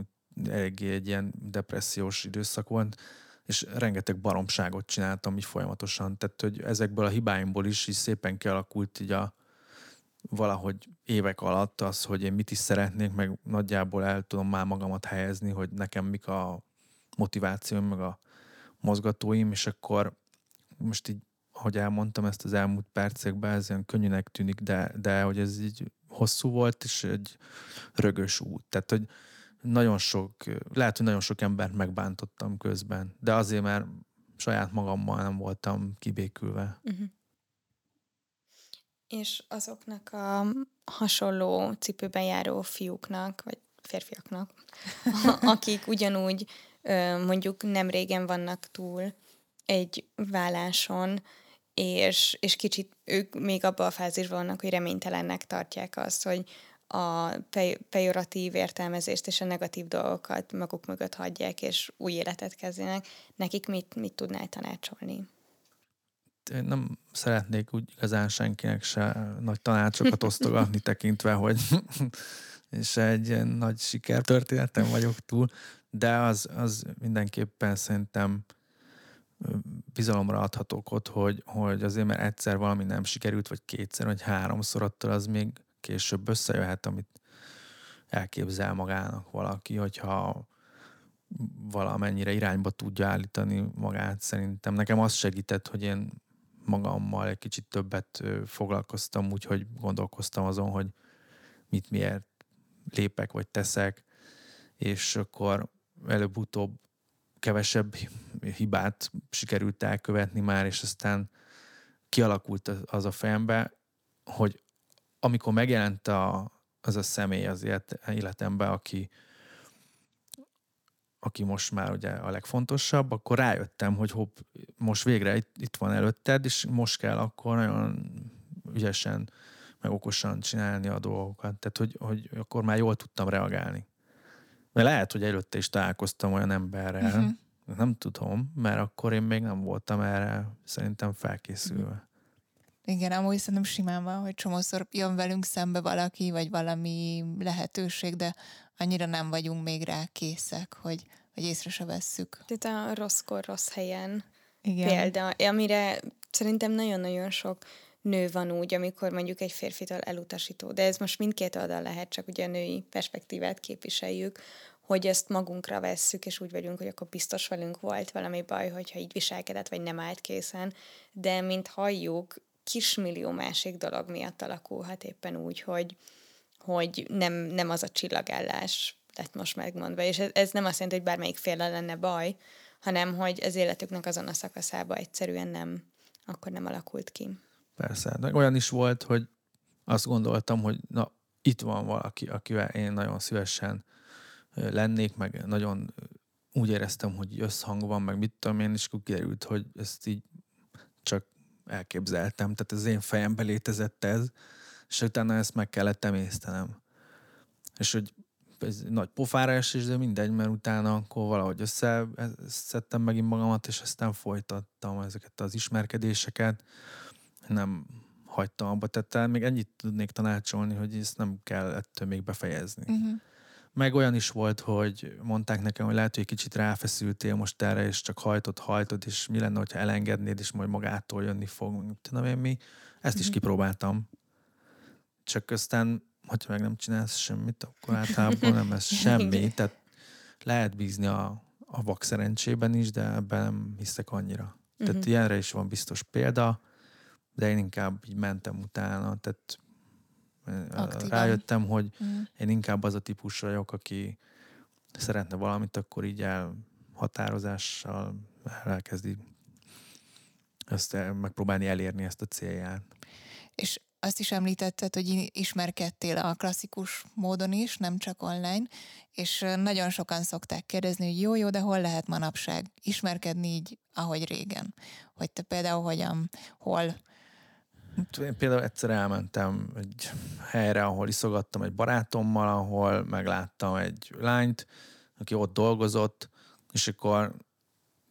eléggé egy ilyen depressziós időszak volt, és rengeteg baromságot csináltam így folyamatosan. Tehát, hogy ezekből a hibáimból is így szépen kialakult így a, valahogy évek alatt az, hogy én mit is szeretnék, meg nagyjából el tudom már magamat helyezni, hogy nekem mik a motivációim, meg a mozgatóim, és akkor most így, ahogy elmondtam ezt az elmúlt percekben, ez olyan könnyűnek tűnik, de, de hogy ez így hosszú volt, és egy rögös út. Tehát, hogy nagyon sok, lehet, hogy nagyon sok embert megbántottam közben, de azért, mert saját magammal nem voltam kibékülve. Uh-huh és azoknak a hasonló cipőben járó fiúknak, vagy férfiaknak, akik ugyanúgy mondjuk nem régen vannak túl egy válláson, és, és kicsit ők még abban a fázisban vannak, hogy reménytelennek tartják azt, hogy a pejoratív értelmezést és a negatív dolgokat maguk mögött hagyják, és új életet kezdenek. Nekik mit, mit tudnál tanácsolni? nem szeretnék úgy igazán senkinek se nagy tanácsokat [laughs] osztogatni tekintve, hogy [laughs] és egy nagy sikertörténetem vagyok túl, de az, az mindenképpen szerintem bizalomra adhatok ott, hogy, hogy azért, mert egyszer valami nem sikerült, vagy kétszer, vagy háromszor, attól az még később összejöhet, amit elképzel magának valaki, hogyha valamennyire irányba tudja állítani magát szerintem. Nekem az segített, hogy én magammal egy kicsit többet foglalkoztam, úgyhogy gondolkoztam azon, hogy mit miért lépek vagy teszek, és akkor előbb-utóbb kevesebb hibát sikerült elkövetni már, és aztán kialakult az a fejembe, hogy amikor megjelent a, az a személy az életemben, aki, aki most már ugye a legfontosabb, akkor rájöttem, hogy hopp, most végre itt, itt van előtted, és most kell akkor nagyon ügyesen, meg okosan csinálni a dolgokat. Tehát, hogy, hogy akkor már jól tudtam reagálni. Mert lehet, hogy előtte is találkoztam olyan emberrel, uh-huh. nem tudom, mert akkor én még nem voltam erre szerintem felkészülve. Igen, amúgy szerintem simán van, hogy csomószor jön velünk szembe valaki, vagy valami lehetőség, de annyira nem vagyunk még rá készek, hogy, hogy észre se vesszük. Tehát a rosszkor, rossz helyen Igen. példa, amire szerintem nagyon-nagyon sok nő van úgy, amikor mondjuk egy férfitől elutasító, de ez most mindkét oldal lehet, csak ugye a női perspektívát képviseljük, hogy ezt magunkra vesszük, és úgy vagyunk, hogy akkor biztos velünk volt valami baj, hogyha így viselkedett, vagy nem állt készen, de mint halljuk, kismillió másik dolog miatt alakulhat éppen úgy, hogy, hogy nem, nem az a csillagállás lett most megmondva. És ez, ez nem azt jelenti, hogy bármelyik féle lenne baj, hanem hogy az életüknek azon a szakaszába egyszerűen nem, akkor nem alakult ki. Persze. De olyan is volt, hogy azt gondoltam, hogy na, itt van valaki, akivel én nagyon szívesen lennék, meg nagyon úgy éreztem, hogy összhang van, meg mit tudom én, és akkor kiderült, hogy ezt így csak elképzeltem, tehát az én fejembe létezett ez, és utána ezt meg kellett emésztenem. És hogy ez nagy pofára esés, de mindegy, mert utána akkor valahogy összeszedtem megint magamat, és aztán folytattam ezeket az ismerkedéseket. Nem hagytam abba, tehát még ennyit tudnék tanácsolni, hogy ezt nem kell ettől még befejezni. Uh-huh. Meg olyan is volt, hogy mondták nekem, hogy lehet, hogy kicsit ráfeszültél most erre, és csak hajtott, hajtott, és mi lenne, ha elengednéd, és majd magától jönni fog. Tudom én mi. Ezt is mhm. kipróbáltam. Csak aztán, hogyha meg nem csinálsz semmit, akkor általában nem lesz [laughs] semmi. Tehát lehet bízni a, a vak szerencsében is, de ebben nem hiszek annyira. Tehát uh-huh. ilyenre is van biztos példa, de én inkább így mentem utána. Tehát Aktívan. rájöttem, hogy mm. én inkább az a típus vagyok, aki szeretne valamit, akkor így elhatározással elkezdi ezt megpróbálni elérni ezt a célját. És azt is említetted, hogy ismerkedtél a klasszikus módon is, nem csak online, és nagyon sokan szokták kérdezni, hogy jó, jó, de hol lehet manapság ismerkedni így, ahogy régen? Hogy te például hogyan, hol én például egyszer elmentem egy helyre, ahol iszogattam egy barátommal, ahol megláttam egy lányt, aki ott dolgozott, és akkor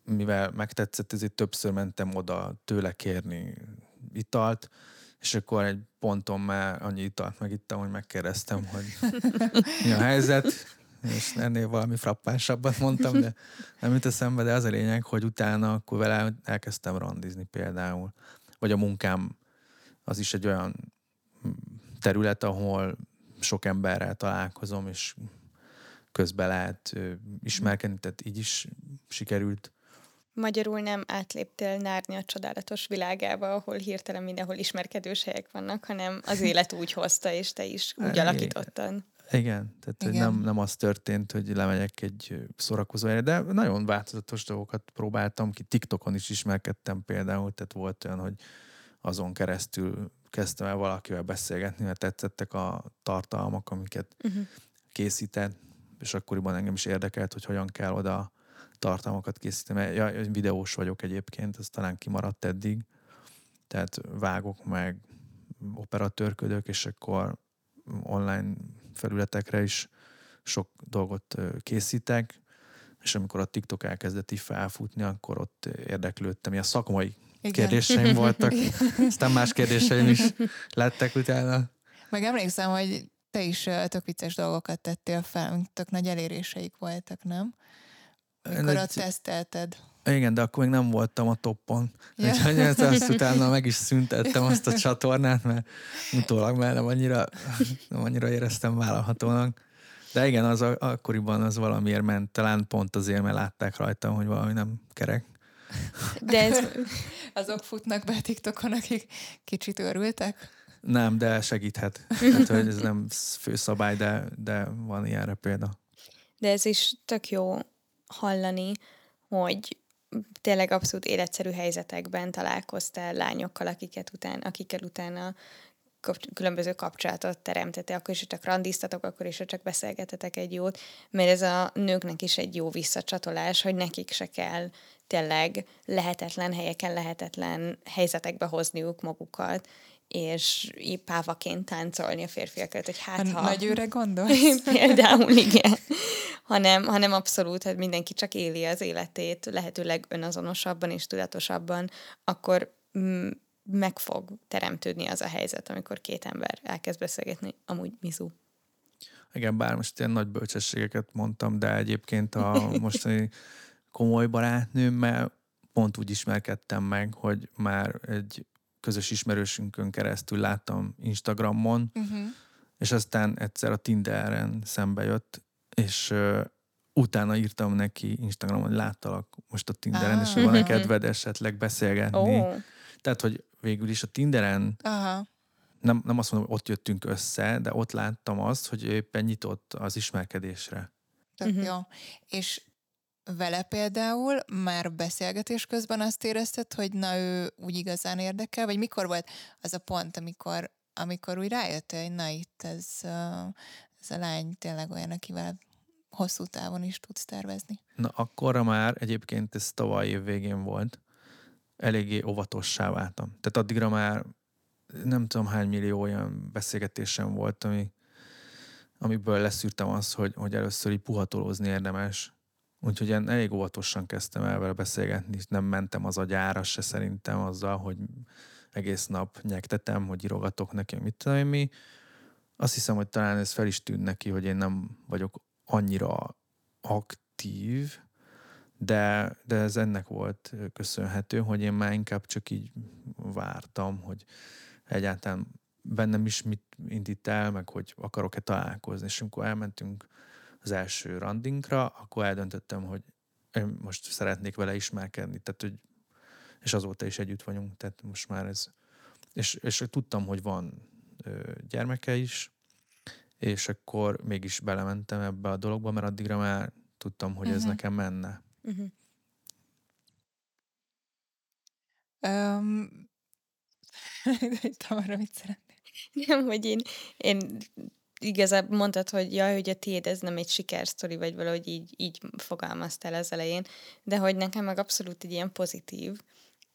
mivel megtetszett, ezért többször mentem oda tőle kérni italt, és akkor egy ponton már annyi italt megittam, hogy megkérdeztem, hogy mi a helyzet, és ennél valami frappánsabbat mondtam, de nem jut eszembe, de az a lényeg, hogy utána akkor vele elkezdtem randizni például. Vagy a munkám az is egy olyan terület, ahol sok emberrel találkozom, és közben lehet ismerkedni, tehát így is sikerült. Magyarul nem átléptél nárni a csodálatos világába, ahol hirtelen mindenhol ismerkedős helyek vannak, hanem az [laughs] élet úgy hozta, és te is úgy alakítottad. Igen, tehát Igen. Nem, nem az történt, hogy lemegyek egy szórakozó helyre, de nagyon változatos dolgokat próbáltam ki. TikTokon is ismerkedtem például, tehát volt olyan, hogy azon keresztül kezdtem el valakivel beszélgetni, mert tetszettek a tartalmak, amiket uh-huh. készített, és akkoriban engem is érdekelt, hogy hogyan kell oda tartalmakat készíteni. Ja, videós vagyok egyébként, ez talán kimaradt eddig, tehát vágok meg, operatőrködök, és akkor online felületekre is sok dolgot készítek, és amikor a TikTok elkezdett így felfutni, akkor ott érdeklődtem. Ilyen szakmai igen. kérdéseim [laughs] voltak, aztán más kérdéseim is lettek utána. Meg emlékszem, hogy te is tök vicces dolgokat tettél fel, tök nagy eléréseik voltak, nem? Amikor ott tesztelted. Igen, de akkor még nem voltam a toppon. Ja. Úgyhogy azt utána meg is szüntettem azt a [laughs] csatornát, mert utólag már nem annyira, nem annyira éreztem vállalhatónak. De igen, az akkoriban az valamiért ment, talán pont azért, mert látták rajtam, hogy valami nem kerek. De ez... [laughs] Azok futnak be TikTokon, akik kicsit örültek? Nem, de segíthet. Tehát, hogy ez nem főszabály, de, de van ilyenre példa. De ez is tök jó hallani, hogy tényleg abszolút életszerű helyzetekben találkoztál lányokkal, akiket után, akikkel utána különböző kapcsolatot teremtete, akkor is, csak randiztatok, akkor is, csak beszélgetetek egy jót, mert ez a nőknek is egy jó visszacsatolás, hogy nekik se kell tényleg lehetetlen helyeken, lehetetlen helyzetekbe hozniuk magukat, és így pávaként táncolni a férfiakat, hogy hát ha... Nagy őre gondol? [laughs] Például igen. hanem, hanem abszolút, hát mindenki csak éli az életét lehetőleg önazonosabban és tudatosabban, akkor mm, meg fog teremtődni az a helyzet, amikor két ember elkezd beszélgetni, amúgy mizu. Igen, bár most ilyen nagy bölcsességeket mondtam, de egyébként a [laughs] mostani komoly barátnőmmel pont úgy ismerkedtem meg, hogy már egy közös ismerősünkön keresztül láttam Instagramon, uh-huh. és aztán egyszer a Tinderen szembe jött, és uh, utána írtam neki Instagramon, hogy láttalak most a Tinderen, ah. és van-e mhm. kedved esetleg beszélgetni. Oh. Tehát, hogy végül is a Tinderen Aha. Nem, nem azt mondom, hogy ott jöttünk össze, de ott láttam azt, hogy ő éppen nyitott az ismerkedésre. Tök uh-huh. jó. És vele például már beszélgetés közben azt érezted, hogy na ő úgy igazán érdekel, vagy mikor volt az a pont, amikor, amikor úgy rájött, hogy na itt ez, ez a lány tényleg olyan, akivel hosszú távon is tudsz tervezni? Na akkorra már egyébként ez tavaly év végén volt, eléggé óvatossá váltam. Tehát addigra már nem tudom hány millió olyan beszélgetésem volt, ami, amiből leszűrtem azt, hogy, hogy először így puhatolózni érdemes. Úgyhogy én elég óvatosan kezdtem el vele beszélgetni, nem mentem az agyára se szerintem azzal, hogy egész nap nyektetem, hogy írogatok neki, mit tudom mi. Azt hiszem, hogy talán ez fel is tűn neki, hogy én nem vagyok annyira aktív, de, de ez ennek volt köszönhető, hogy én már inkább csak így vártam, hogy egyáltalán bennem is mit indít el, meg hogy akarok-e találkozni. És amikor elmentünk az első randinkra, akkor eldöntöttem, hogy én most szeretnék vele ismerkedni, tehát, hogy, és azóta is együtt vagyunk, tehát most már ez, és, és tudtam, hogy van ö, gyermeke is, és akkor mégis belementem ebbe a dologba, mert addigra már tudtam, hogy uh-huh. ez mhm. nekem menne. Uh-huh. Um, [laughs] Tamara, mit szeretnél? Nem, hogy én, én igazából mondtad, hogy jaj, hogy a tiéd ez nem egy sikersztori, vagy valahogy így, így fogalmaztál az elején, de hogy nekem meg abszolút egy ilyen pozitív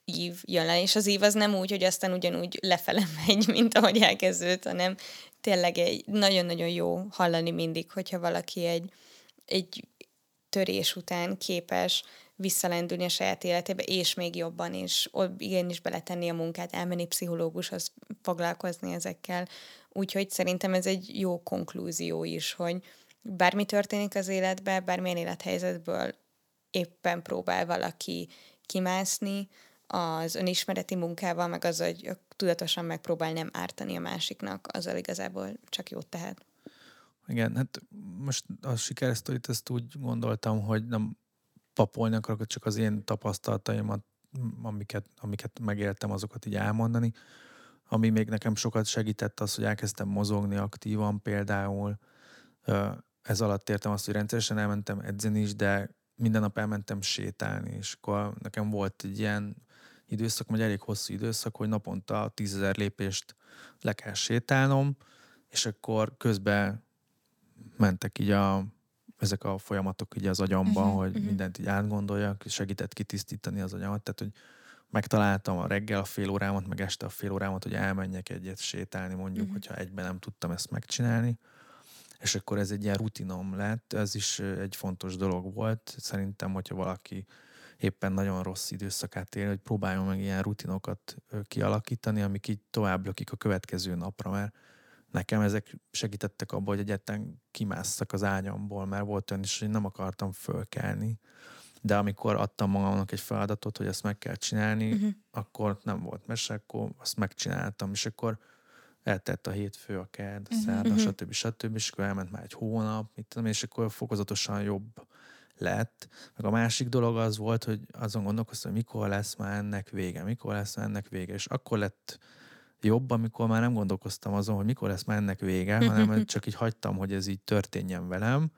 ív jön le, és az ív az nem úgy, hogy aztán ugyanúgy lefele [laughs] megy, mint ahogy elkezdődött, hanem tényleg egy nagyon-nagyon jó hallani mindig, hogyha valaki egy, egy törés után képes visszalendülni a saját életébe, és még jobban, és igenis beletenni a munkát, elmenni pszichológushoz, foglalkozni ezekkel. Úgyhogy szerintem ez egy jó konklúzió is, hogy bármi történik az életben, bármilyen élethelyzetből éppen próbál valaki kimászni, az önismereti munkával, meg az, hogy tudatosan megpróbál nem ártani a másiknak, azzal igazából csak jót tehet. Igen, hát most a sikersztorit ezt úgy gondoltam, hogy nem papolni akarok, csak az én tapasztalataimat, amiket, amiket megéltem, azokat így elmondani. Ami még nekem sokat segített az, hogy elkezdtem mozogni aktívan például. Ez alatt értem azt, hogy rendszeresen elmentem edzeni is, de minden nap elmentem sétálni, és akkor nekem volt egy ilyen időszak, vagy elég hosszú időszak, hogy naponta tízezer lépést le kell sétálnom, és akkor közben mentek így a, ezek a folyamatok így az agyamban, uh-huh, hogy uh-huh. mindent így átgondoljak, és segített kitisztítani az agyamat, tehát hogy megtaláltam a reggel a fél órámat, meg este a fél órámat, hogy elmenjek egyet sétálni, mondjuk, uh-huh. hogyha egyben nem tudtam ezt megcsinálni. És akkor ez egy ilyen rutinom lett, ez is egy fontos dolog volt. Szerintem, hogyha valaki éppen nagyon rossz időszakát él, hogy próbáljon meg ilyen rutinokat kialakítani, amik így tovább lökik a következő napra, mert nekem ezek segítettek abban, hogy egyetlen kimásztak az ágyamból, mert volt olyan is, hogy nem akartam fölkelni. De amikor adtam magamnak egy feladatot, hogy ezt meg kell csinálni, uh-huh. akkor nem volt mese, akkor azt megcsináltam, és akkor eltett a hétfő, a kedd, a uh-huh. szerda, uh-huh. stb. stb. És akkor elment már egy hónap, mit tudom, és akkor fokozatosan jobb lett. Meg a másik dolog az volt, hogy azon gondolkoztam, hogy mikor lesz már ennek vége, mikor lesz már ennek vége. És akkor lett jobb, amikor már nem gondolkoztam azon, hogy mikor lesz már ennek vége, hanem [laughs] csak így hagytam, hogy ez így történjen velem,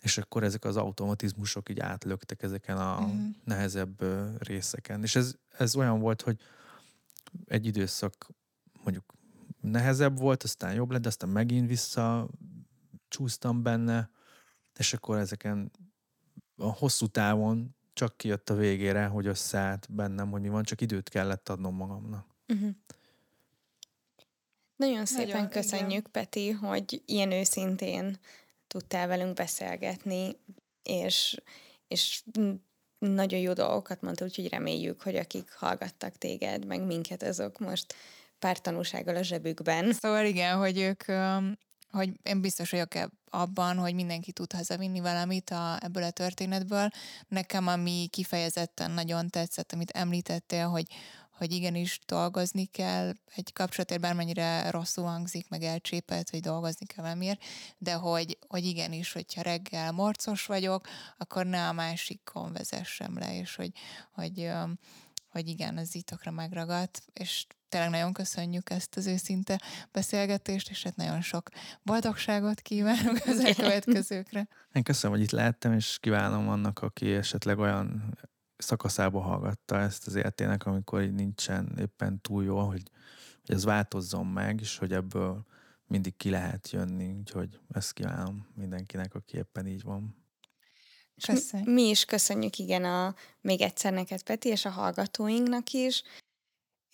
és akkor ezek az automatizmusok így átlöktek ezeken a uh-huh. nehezebb részeken. És ez, ez olyan volt, hogy egy időszak mondjuk nehezebb volt, aztán jobb lett, de aztán megint vissza csúsztam benne, és akkor ezeken a hosszú távon csak kijött a végére, hogy összeállt bennem, hogy mi van, csak időt kellett adnom magamnak. Uh-huh. Nagyon szépen Nagyon, köszönjük, igen. Peti, hogy ilyen őszintén tudtál velünk beszélgetni, és, és nagyon jó dolgokat mondta, úgyhogy reméljük, hogy akik hallgattak téged, meg minket, azok most pár tanúsággal a zsebükben. Szóval igen, hogy ők, hogy én biztos vagyok abban, hogy mindenki tud hazavinni valamit a, ebből a történetből. Nekem, ami kifejezetten nagyon tetszett, amit említettél, hogy, hogy igenis dolgozni kell. Egy kapcsolatért, bármennyire rosszul hangzik, meg elcsépelt, hogy dolgozni kell valamiért, de hogy, hogy igenis, hogyha reggel morcos vagyok, akkor ne a másikon vezessem le, és hogy, hogy, hogy igen, az itokra megragadt, és tényleg nagyon köszönjük ezt az őszinte beszélgetést, és hát nagyon sok boldogságot kívánunk az elkövetkezőkre. Én köszönöm, hogy itt lehettem, és kívánom annak, aki esetleg olyan szakaszába hallgatta ezt az életének, amikor így nincsen éppen túl jó, hogy, hogy ez változzon meg, és hogy ebből mindig ki lehet jönni, úgyhogy ezt kívánom mindenkinek, aki éppen így van. Köszönjük. Mi is köszönjük igen a még egyszer neked, Peti, és a hallgatóinknak is.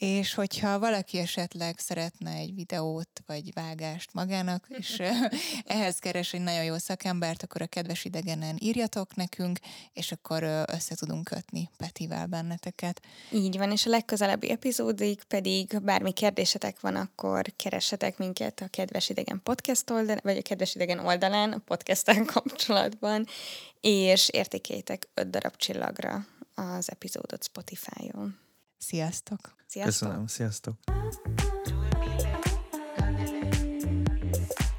És hogyha valaki esetleg szeretne egy videót vagy vágást magának, és [laughs] ehhez keres egy nagyon jó szakembert, akkor a kedves idegenen írjatok nekünk, és akkor össze tudunk kötni Petivel benneteket. Így van, és a legközelebbi epizódig pedig bármi kérdésetek van, akkor keressetek minket a Kedves Idegen podcast oldalán, vagy a Kedves Idegen oldalán, a podcasten [laughs] kapcsolatban, és értékeljétek öt darab csillagra az epizódot Spotify-on. Sziasztok! Sziasztok! Köszönöm, sziasztok!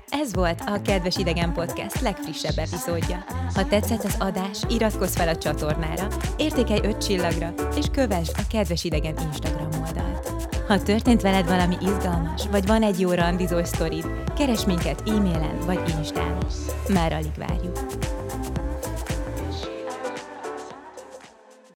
Ez volt a Kedves Idegen Podcast legfrissebb epizódja. Ha tetszett az adás, iratkozz fel a csatornára, értékelj öt csillagra, és kövess a Kedves Idegen Instagram oldalt. Ha történt veled valami izgalmas, vagy van egy jó randizós sztorid, keres minket e-mailen vagy instán. Már alig várjuk.